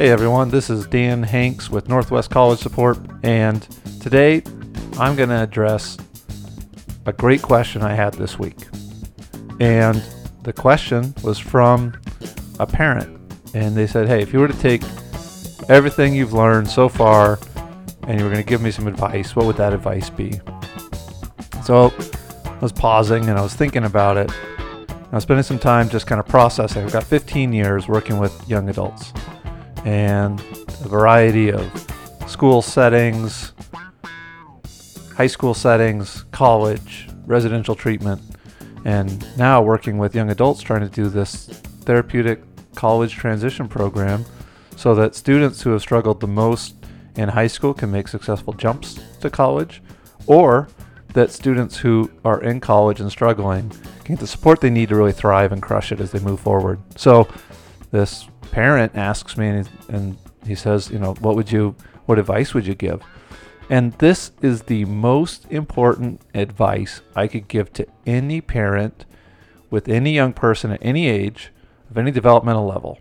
Hey everyone, this is Dan Hanks with Northwest College Support, and today I'm going to address a great question I had this week. And the question was from a parent, and they said, Hey, if you were to take everything you've learned so far and you were going to give me some advice, what would that advice be? So I was pausing and I was thinking about it. I was spending some time just kind of processing. I've got 15 years working with young adults and a variety of school settings, high school settings, college, residential treatment, and now working with young adults trying to do this therapeutic college transition program so that students who have struggled the most in high school can make successful jumps to college or that students who are in college and struggling can get the support they need to really thrive and crush it as they move forward. So this parent asks me and he, and he says, you know, what would you what advice would you give? And this is the most important advice I could give to any parent with any young person at any age of any developmental level.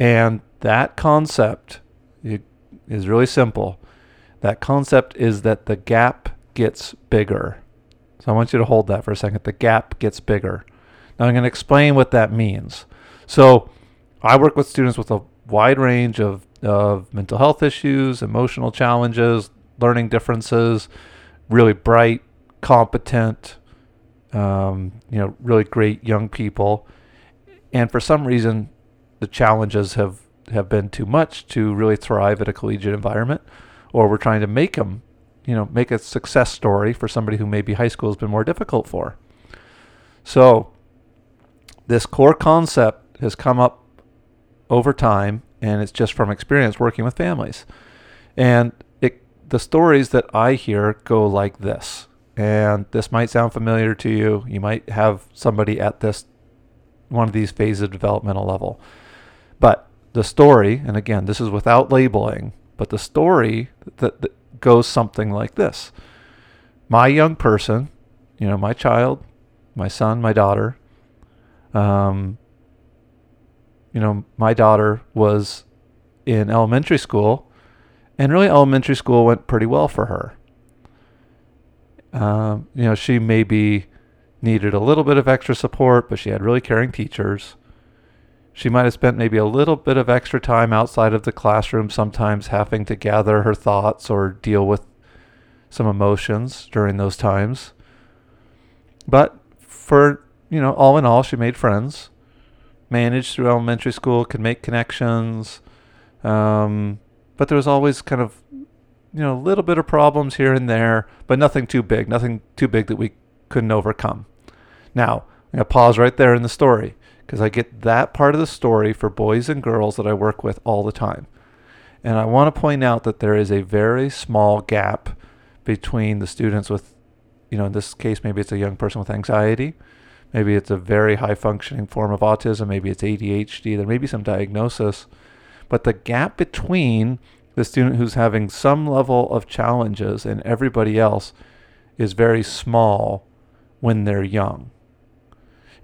And that concept is really simple. That concept is that the gap gets bigger. So I want you to hold that for a second. The gap gets bigger. Now I'm going to explain what that means. So I work with students with a wide range of, of mental health issues, emotional challenges, learning differences, really bright, competent, um, you know, really great young people. And for some reason, the challenges have, have been too much to really thrive at a collegiate environment, or we're trying to make them you know, make a success story for somebody who maybe high school has been more difficult for. So, this core concept has come up over time, and it's just from experience working with families. And it, the stories that I hear go like this. And this might sound familiar to you. You might have somebody at this one of these phases of developmental level. But the story, and again, this is without labeling, but the story that, that goes something like this My young person, you know, my child, my son, my daughter, um, you know, my daughter was in elementary school, and really elementary school went pretty well for her. Um, you know, she maybe needed a little bit of extra support, but she had really caring teachers. She might have spent maybe a little bit of extra time outside of the classroom, sometimes having to gather her thoughts or deal with some emotions during those times. But for, you know, all in all, she made friends, managed through elementary school, could make connections. Um, but there was always kind of, you know, a little bit of problems here and there, but nothing too big, nothing too big that we couldn't overcome. Now, I'm going to pause right there in the story because I get that part of the story for boys and girls that I work with all the time. And I want to point out that there is a very small gap between the students with, you know, in this case, maybe it's a young person with anxiety, maybe it's a very high functioning form of autism, maybe it's ADHD, there may be some diagnosis. But the gap between the student who's having some level of challenges and everybody else is very small when they're young.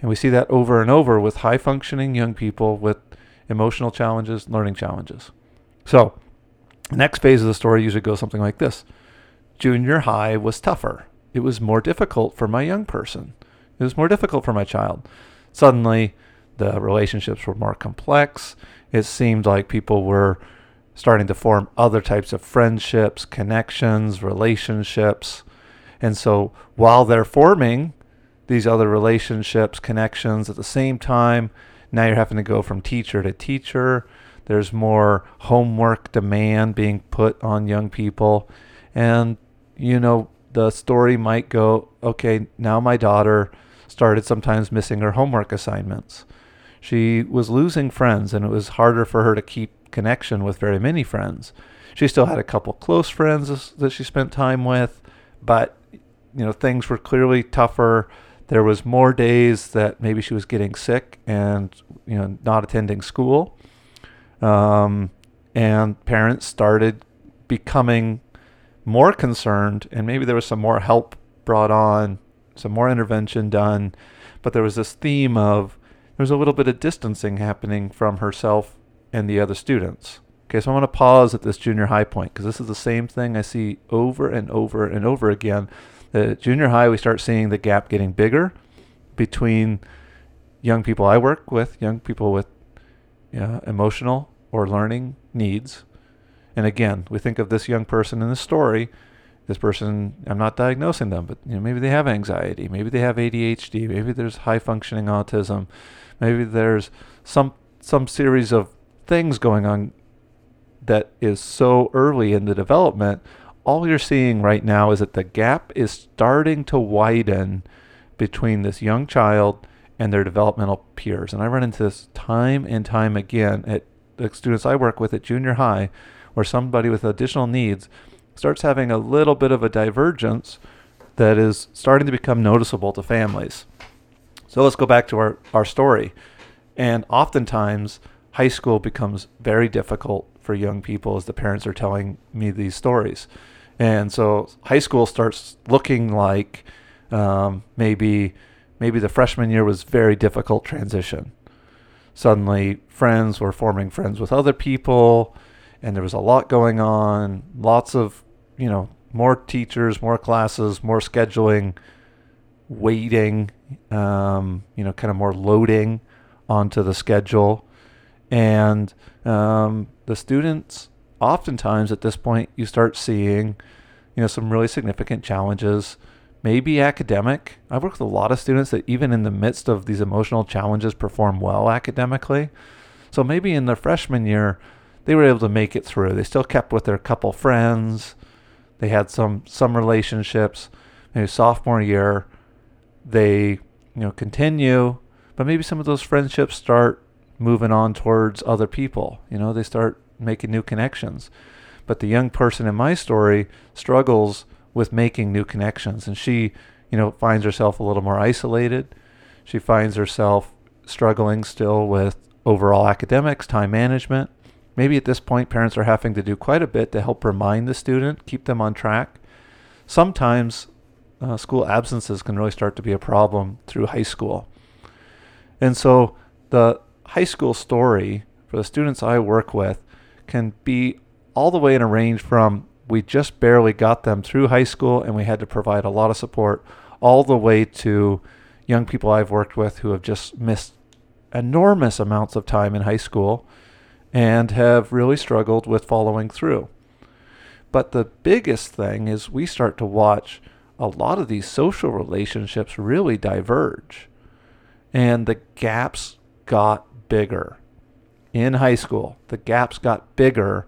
And we see that over and over with high functioning young people with emotional challenges, learning challenges. So, next phase of the story usually goes something like this Junior high was tougher. It was more difficult for my young person. It was more difficult for my child. Suddenly, the relationships were more complex. It seemed like people were starting to form other types of friendships, connections, relationships. And so while they're forming these other relationships, connections at the same time. Now you're having to go from teacher to teacher. There's more homework demand being put on young people. And, you know, the story might go okay, now my daughter started sometimes missing her homework assignments. She was losing friends, and it was harder for her to keep connection with very many friends. She still had a couple close friends that she spent time with, but, you know, things were clearly tougher there was more days that maybe she was getting sick and you know not attending school. Um, and parents started becoming more concerned, and maybe there was some more help brought on, some more intervention done, but there was this theme of there was a little bit of distancing happening from herself and the other students. Okay, so I'm going to pause at this junior high point because this is the same thing I see over and over and over again. At junior high, we start seeing the gap getting bigger between young people I work with, young people with emotional or learning needs. And again, we think of this young person in the story. This person, I'm not diagnosing them, but you know, maybe they have anxiety, maybe they have ADHD, maybe there's high functioning autism, maybe there's some some series of things going on that is so early in the development, all you're seeing right now is that the gap is starting to widen between this young child and their developmental peers. And I run into this time and time again at the students I work with at junior high, where somebody with additional needs starts having a little bit of a divergence that is starting to become noticeable to families. So let's go back to our, our story. And oftentimes, high school becomes very difficult for young people as the parents are telling me these stories. And so high school starts looking like um, maybe maybe the freshman year was very difficult transition. Suddenly, friends were forming friends with other people, and there was a lot going on. Lots of you know more teachers, more classes, more scheduling, waiting, um, you know, kind of more loading onto the schedule, and um, the students oftentimes at this point you start seeing you know some really significant challenges. Maybe academic. I've worked with a lot of students that even in the midst of these emotional challenges perform well academically. So maybe in their freshman year they were able to make it through. They still kept with their couple friends they had some some relationships maybe sophomore year they you know continue but maybe some of those friendships start moving on towards other people. You know, they start making new connections. But the young person in my story struggles with making new connections and she, you know, finds herself a little more isolated. She finds herself struggling still with overall academics, time management. Maybe at this point, parents are having to do quite a bit to help remind the student, keep them on track. Sometimes uh, school absences can really start to be a problem through high school. And so the high school story for the students I work with can be all the way in a range from we just barely got them through high school and we had to provide a lot of support, all the way to young people I've worked with who have just missed enormous amounts of time in high school and have really struggled with following through. But the biggest thing is we start to watch a lot of these social relationships really diverge. And the gaps got bigger. In high school, the gaps got bigger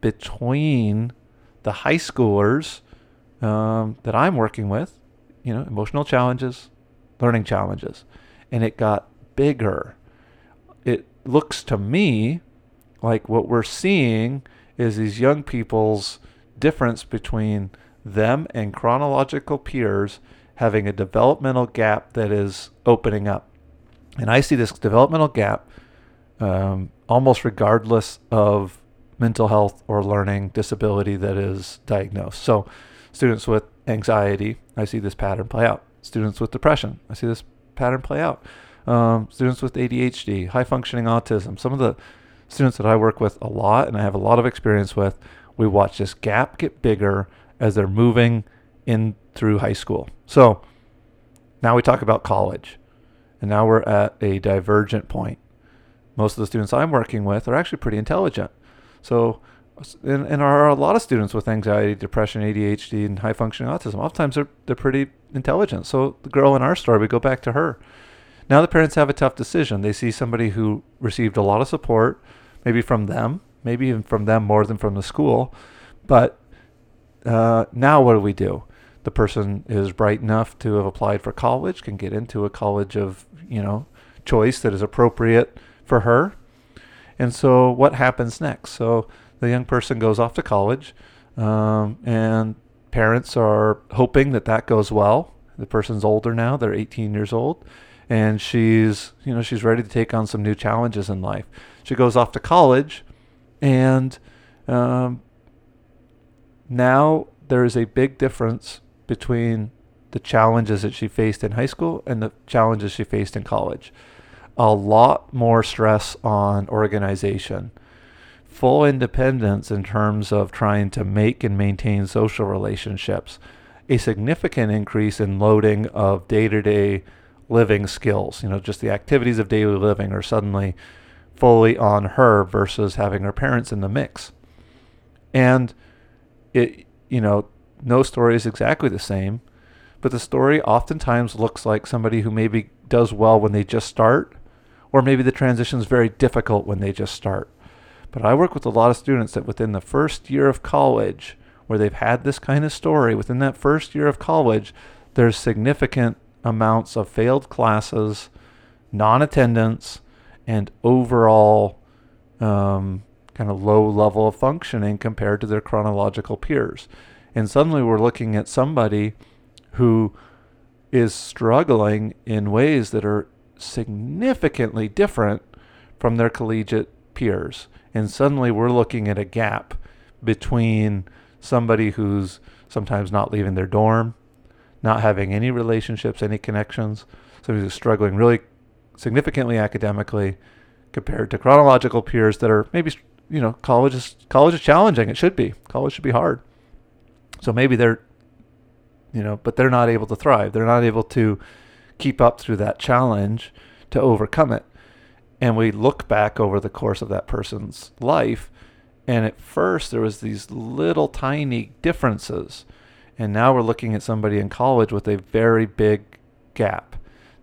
between the high schoolers um, that I'm working with, you know, emotional challenges, learning challenges, and it got bigger. It looks to me like what we're seeing is these young people's difference between them and chronological peers having a developmental gap that is opening up. And I see this developmental gap um, almost regardless of mental health or learning disability that is diagnosed. So, students with anxiety, I see this pattern play out. Students with depression, I see this pattern play out. Um, students with ADHD, high functioning autism, some of the students that I work with a lot and I have a lot of experience with, we watch this gap get bigger as they're moving in through high school. So, now we talk about college. And now we're at a divergent point most of the students I'm working with are actually pretty intelligent. So, and, and are a lot of students with anxiety, depression, ADHD, and high functioning autism. Oftentimes they're, they're pretty intelligent. So the girl in our story, we go back to her. Now the parents have a tough decision. They see somebody who received a lot of support, maybe from them, maybe even from them more than from the school. But uh, now what do we do? The person is bright enough to have applied for college, can get into a college of, you know, choice that is appropriate for her. And so, what happens next? So, the young person goes off to college, um, and parents are hoping that that goes well. The person's older now; they're 18 years old, and she's, you know, she's ready to take on some new challenges in life. She goes off to college, and um, now there is a big difference between the challenges that she faced in high school and the challenges she faced in college a lot more stress on organization, full independence in terms of trying to make and maintain social relationships, a significant increase in loading of day to day living skills. You know, just the activities of daily living are suddenly fully on her versus having her parents in the mix. And it, you know, no story is exactly the same, but the story oftentimes looks like somebody who maybe does well when they just start, or maybe the transition is very difficult when they just start. But I work with a lot of students that within the first year of college, where they've had this kind of story, within that first year of college, there's significant amounts of failed classes, non attendance, and overall um, kind of low level of functioning compared to their chronological peers. And suddenly we're looking at somebody who is struggling in ways that are significantly different from their collegiate peers. And suddenly we're looking at a gap between somebody who's sometimes not leaving their dorm, not having any relationships, any connections, somebody who's struggling really significantly academically compared to chronological peers that are maybe you know college is college is challenging. It should be. College should be hard. So maybe they're you know but they're not able to thrive. They're not able to keep up through that challenge to overcome it. And we look back over the course of that person's life and at first there was these little tiny differences and now we're looking at somebody in college with a very big gap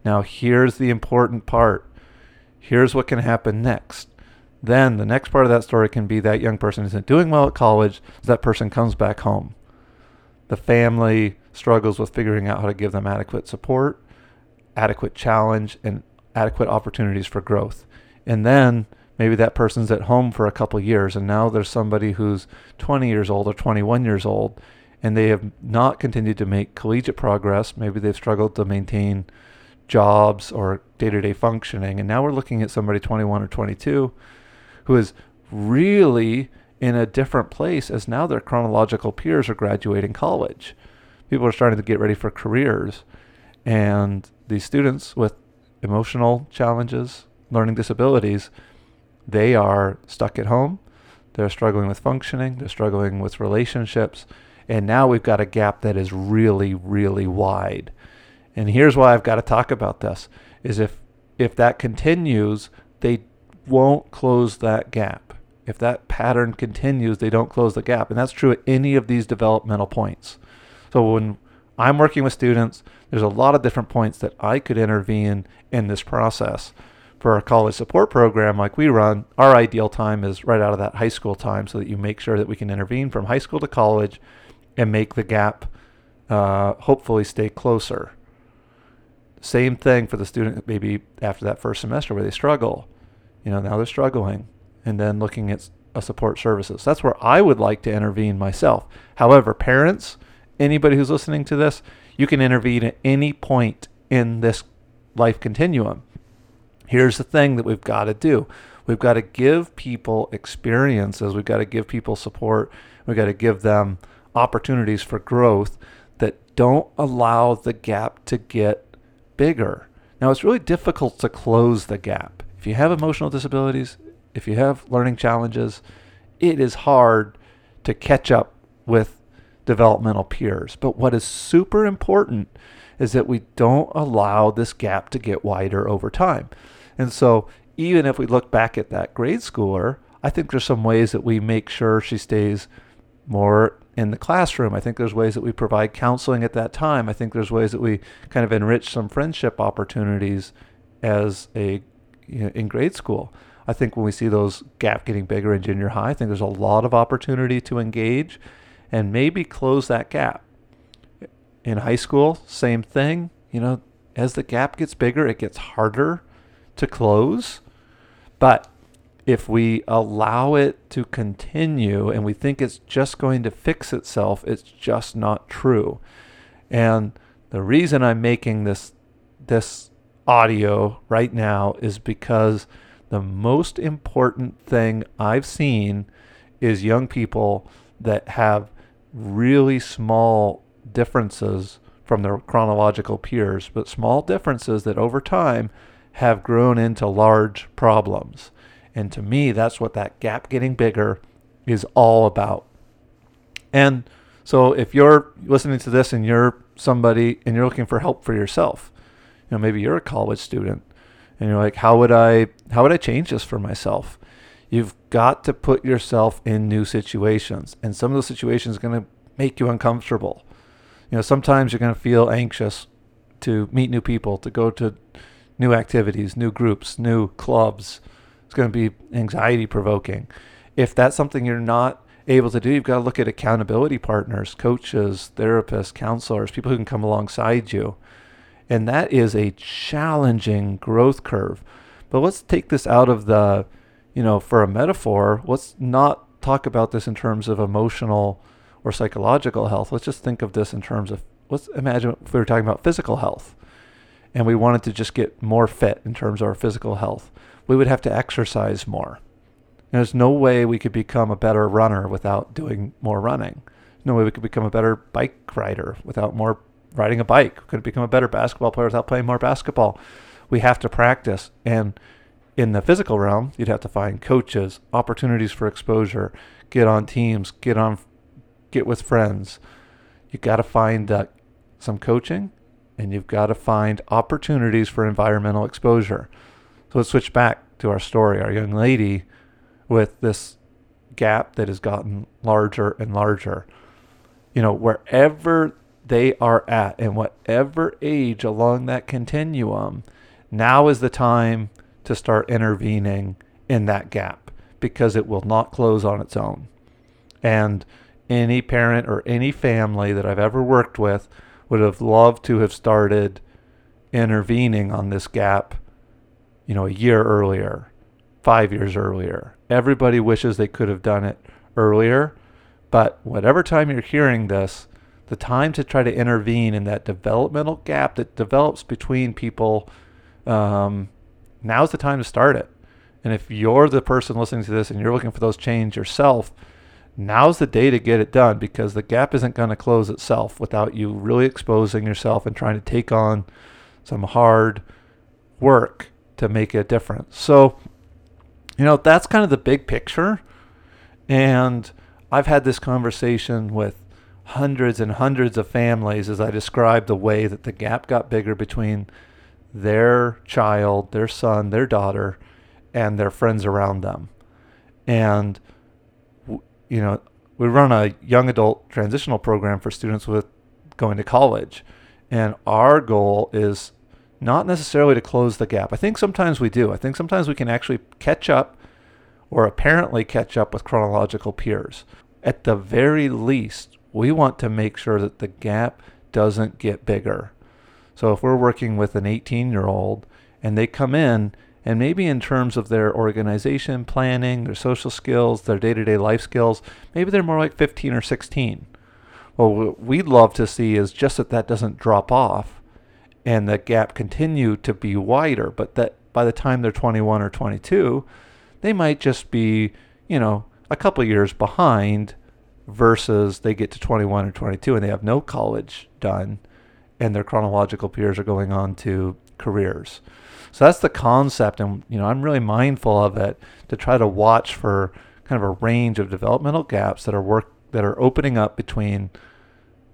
now here's the important part here's what can happen next. Then the next part of that story can be that young person isn't doing well at college, so that person comes back home. The family struggles with figuring out how to give them adequate support, adequate challenge, and adequate opportunities for growth. And then maybe that person's at home for a couple years, and now there's somebody who's 20 years old or 21 years old, and they have not continued to make collegiate progress. Maybe they've struggled to maintain jobs or day to day functioning. And now we're looking at somebody 21 or 22 who is really in a different place as now their chronological peers are graduating college. People are starting to get ready for careers. And these students with emotional challenges, learning disabilities, they are stuck at home. They're struggling with functioning. They're struggling with relationships. And now we've got a gap that is really, really wide. And here's why I've got to talk about this is if if that continues, they won't close that gap. If that pattern continues, they don't close the gap. And that's true at any of these developmental points. So when I'm working with students, there's a lot of different points that I could intervene in this process. For a college support program like we run, our ideal time is right out of that high school time so that you make sure that we can intervene from high school to college and make the gap uh, hopefully stay closer. Same thing for the student maybe after that first semester where they struggle. You know, now they're struggling and then looking at a support services. That's where I would like to intervene myself. However, parents, anybody who's listening to this, you can intervene at any point in this life continuum. Here's the thing that we've got to do. We've got to give people experiences. We've got to give people support. We've got to give them opportunities for growth that don't allow the gap to get bigger. Now, it's really difficult to close the gap. If you have emotional disabilities, if you have learning challenges, it is hard to catch up with developmental peers. But what is super important is that we don't allow this gap to get wider over time. And so, even if we look back at that grade schooler, I think there's some ways that we make sure she stays more in the classroom. I think there's ways that we provide counseling at that time. I think there's ways that we kind of enrich some friendship opportunities as a you know, in grade school. I think when we see those gap getting bigger in junior high, I think there's a lot of opportunity to engage and maybe close that gap. In high school, same thing. You know, as the gap gets bigger, it gets harder to close. But if we allow it to continue and we think it's just going to fix itself, it's just not true. And the reason I'm making this this audio right now is because the most important thing I've seen is young people that have really small differences from their chronological peers, but small differences that over time have grown into large problems. And to me, that's what that gap getting bigger is all about. And so if you're listening to this and you're somebody and you're looking for help for yourself, you know, maybe you're a college student and you're like, how would I how would I change this for myself? You've got to put yourself in new situations. And some of those situations are going to make you uncomfortable. You know, sometimes you're going to feel anxious to meet new people, to go to new activities, new groups, new clubs. It's going to be anxiety provoking. If that's something you're not able to do, you've got to look at accountability partners, coaches, therapists, counselors, people who can come alongside you. And that is a challenging growth curve. But let's take this out of the, you know, for a metaphor, let's not talk about this in terms of emotional or psychological health. Let's just think of this in terms of, let's imagine if we were talking about physical health and we wanted to just get more fit in terms of our physical health. We would have to exercise more. There's no way we could become a better runner without doing more running. no way we could become a better bike rider without more riding a bike. We could become a better basketball player without playing more basketball. We have to practice. And in the physical realm, you'd have to find coaches, opportunities for exposure, get on teams, get on, get with friends. You got to find uh, some coaching, and you've got to find opportunities for environmental exposure. So let's switch back to our story. Our young lady with this gap that has gotten larger and larger. You know, wherever they are at and whatever age along that continuum, now is the time to start intervening in that gap because it will not close on its own. And any parent or any family that I've ever worked with would have loved to have started intervening on this gap, you know, a year earlier, five years earlier, Everybody wishes they could have done it earlier, but whatever time you're hearing this, the time to try to intervene in that developmental gap that develops between people, um, now's the time to start it. And if you're the person listening to this and you're looking for those change yourself, now's the day to get it done because the gap isn't going to close itself without you really exposing yourself and trying to take on some hard work to make a difference. So you know, that's kind of the big picture. And I've had this conversation with hundreds and hundreds of families as I describe the way that the gap got bigger between their child, their son, their daughter, and their friends around them. And, you know, we run a young adult transitional program for students with going to college. And our goal is not necessarily to close the gap. I think sometimes we do. I think sometimes we can actually catch up or apparently catch up with chronological peers. At the very least, we want to make sure that the gap doesn't get bigger. So if we're working with an 18 year old and they come in and maybe in terms of their organization planning, their social skills, their day to day life skills, maybe they're more like 15 or 16. Well, what we'd love to see is just that that doesn't drop off and the gap continue to be wider, but that by the time they're 21 or 22, they might just be, you know, a couple years behind versus they get to 21 or 22 and they have no college done and their chronological peers are going on to careers. So that's the concept and you know, I'm really mindful of it to try to watch for kind of a range of developmental gaps that are work that are opening up between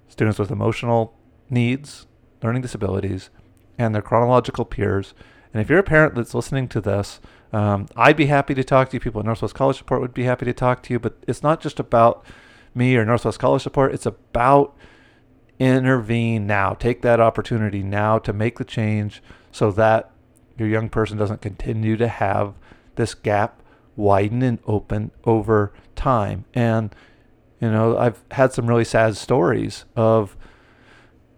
students with emotional needs learning disabilities, and their chronological peers. And if you're a parent that's listening to this, um, I'd be happy to talk to you. People at Northwest College Support would be happy to talk to you. But it's not just about me or Northwest College Support. It's about intervene now. Take that opportunity now to make the change so that your young person doesn't continue to have this gap widen and open over time. And, you know, I've had some really sad stories of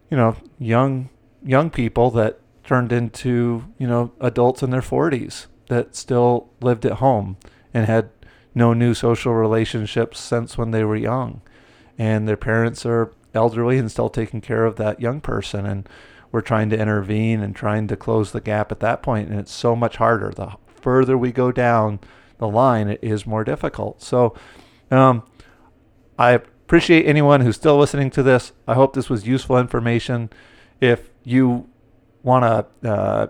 you know, young young people that turned into, you know, adults in their 40s that still lived at home and had no new social relationships since when they were young. And their parents are elderly and still taking care of that young person and we're trying to intervene and trying to close the gap at that point and it's so much harder. The further we go down the line, it is more difficult. So um, I appreciate anyone who's still listening to this. I hope this was useful information. If you want to, uh,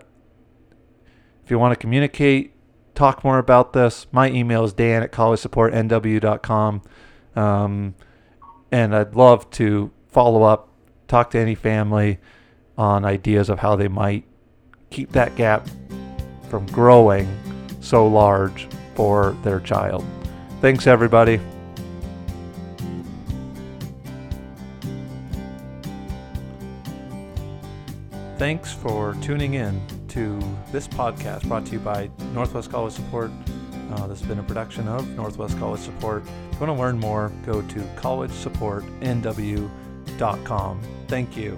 if you want to communicate talk more about this, my email is dan at collegesupportnw.com. Um, and I'd love to follow up, talk to any family on ideas of how they might keep that gap from growing so large for their child. Thanks, everybody. Thanks for tuning in to this podcast brought to you by Northwest College Support. Uh, this has been a production of Northwest College Support. If you want to learn more, go to collegesupportnw.com. Thank you.